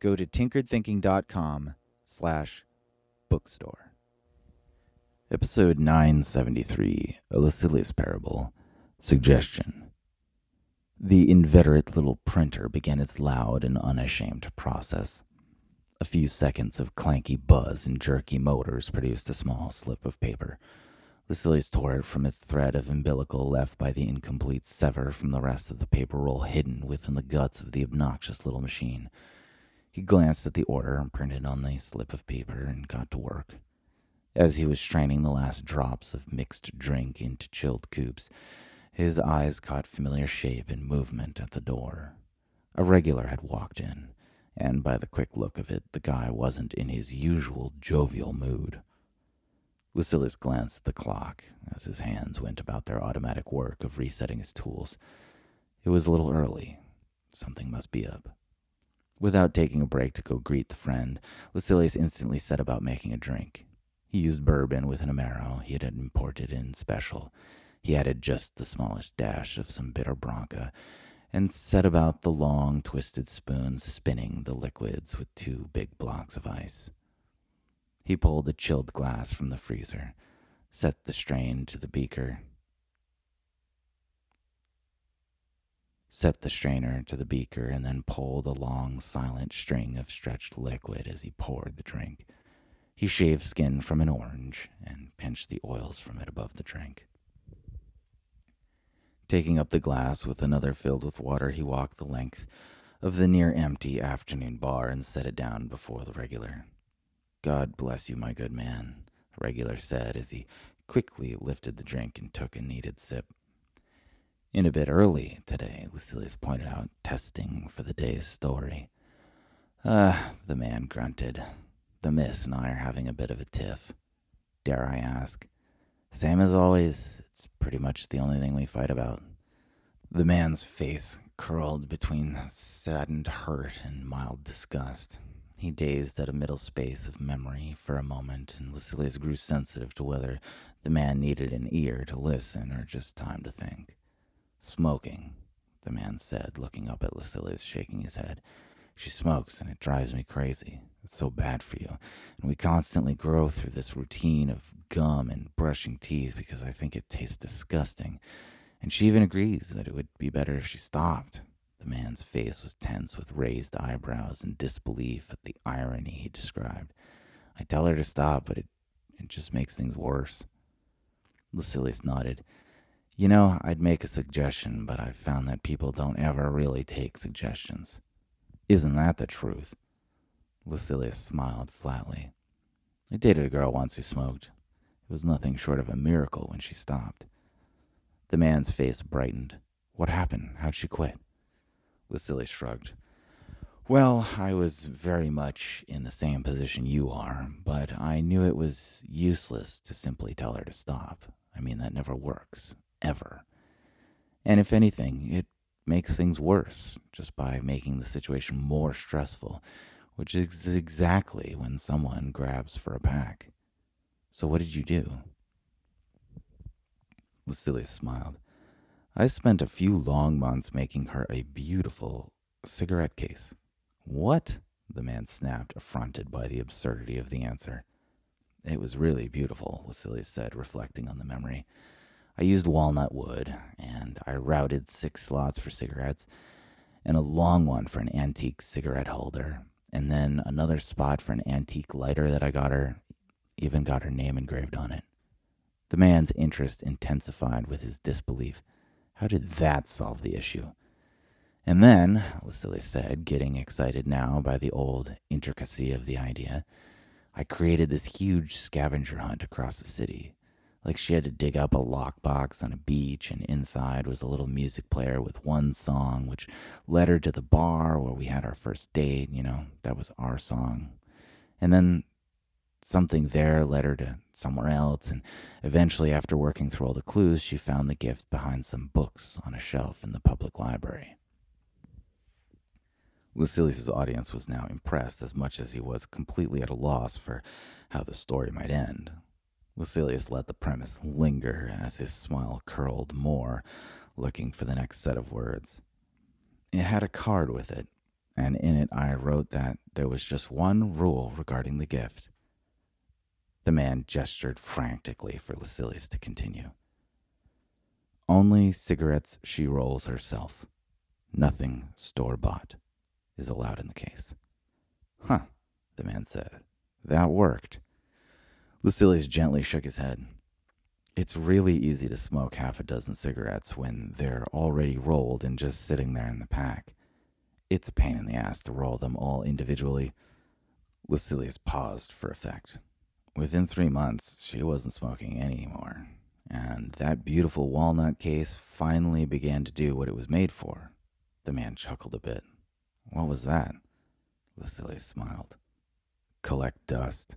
go to tinkeredthinking.com slash bookstore. Episode 973, A Lucilius Parable, Suggestion. The inveterate little printer began its loud and unashamed process. A few seconds of clanky buzz and jerky motors produced a small slip of paper. Lucilius tore it from its thread of umbilical left by the incomplete sever from the rest of the paper roll hidden within the guts of the obnoxious little machine. He glanced at the order printed on the slip of paper and got to work. As he was straining the last drops of mixed drink into chilled cubes, his eyes caught familiar shape and movement at the door. A regular had walked in, and by the quick look of it, the guy wasn't in his usual jovial mood. Lucilius glanced at the clock as his hands went about their automatic work of resetting his tools. It was a little early. Something must be up. Without taking a break to go greet the friend, Lucilius instantly set about making a drink. He used bourbon with an Amaro he had imported in special. He added just the smallest dash of some bitter Branca and set about the long, twisted spoon spinning the liquids with two big blocks of ice. He pulled a chilled glass from the freezer, set the strain to the beaker, set the strainer to the beaker, and then pulled a long, silent string of stretched liquid as he poured the drink. He shaved skin from an orange and pinched the oils from it above the drink. Taking up the glass with another filled with water, he walked the length of the near empty afternoon bar and set it down before the regular. God bless you, my good man, the regular said as he quickly lifted the drink and took a needed sip. In a bit early today, Lucilius pointed out, testing for the day's story. Ah, uh, the man grunted. The miss and I are having a bit of a tiff. Dare I ask? Same as always, it's pretty much the only thing we fight about. The man's face curled between saddened hurt and mild disgust. He dazed at a middle space of memory for a moment, and Lucilius grew sensitive to whether the man needed an ear to listen or just time to think. Smoking, the man said, looking up at Lucilius, shaking his head. She smokes, and it drives me crazy. It's so bad for you. And we constantly grow through this routine of gum and brushing teeth because I think it tastes disgusting. And she even agrees that it would be better if she stopped. The man's face was tense with raised eyebrows and disbelief at the irony he described. I tell her to stop, but it, it just makes things worse. Lucilius nodded. You know, I'd make a suggestion, but I've found that people don't ever really take suggestions. Isn't that the truth? Lucilius smiled flatly. I dated a girl once who smoked. It was nothing short of a miracle when she stopped. The man's face brightened. What happened? How'd she quit? Lucilius shrugged. Well, I was very much in the same position you are, but I knew it was useless to simply tell her to stop. I mean, that never works ever. And if anything, it makes things worse just by making the situation more stressful, which is exactly when someone grabs for a pack. So, what did you do? Lucilius smiled. I spent a few long months making her a beautiful cigarette case. What? The man snapped, affronted by the absurdity of the answer. It was really beautiful, Lucilius said, reflecting on the memory. I used walnut wood, and I routed six slots for cigarettes, and a long one for an antique cigarette holder, and then another spot for an antique lighter that I got her, even got her name engraved on it. The man's interest intensified with his disbelief. How did that solve the issue? And then, Lucilius said, getting excited now by the old intricacy of the idea, I created this huge scavenger hunt across the city Like she had to dig up a lockbox on a beach, and inside was a little music player with one song, which led her to the bar where we had our first date. You know, that was our song. And then something there led her to somewhere else, and eventually, after working through all the clues, she found the gift behind some books on a shelf in the public library. Lucilius's audience was now impressed as much as he was completely at a loss for how the story might end. Lucilius let the premise linger as his smile curled more, looking for the next set of words. It had a card with it, and in it I wrote that there was just one rule regarding the gift. The man gestured frantically for Lucilius to continue. Only cigarettes she rolls herself. Nothing store bought is allowed in the case. Huh, the man said. That worked. Lucilius gently shook his head. It's really easy to smoke half a dozen cigarettes when they're already rolled and just sitting there in the pack. It's a pain in the ass to roll them all individually. Lucilius paused for effect. Within three months, she wasn't smoking anymore, and that beautiful walnut case finally began to do what it was made for. The man chuckled a bit. What was that? Lucilius smiled. Collect dust.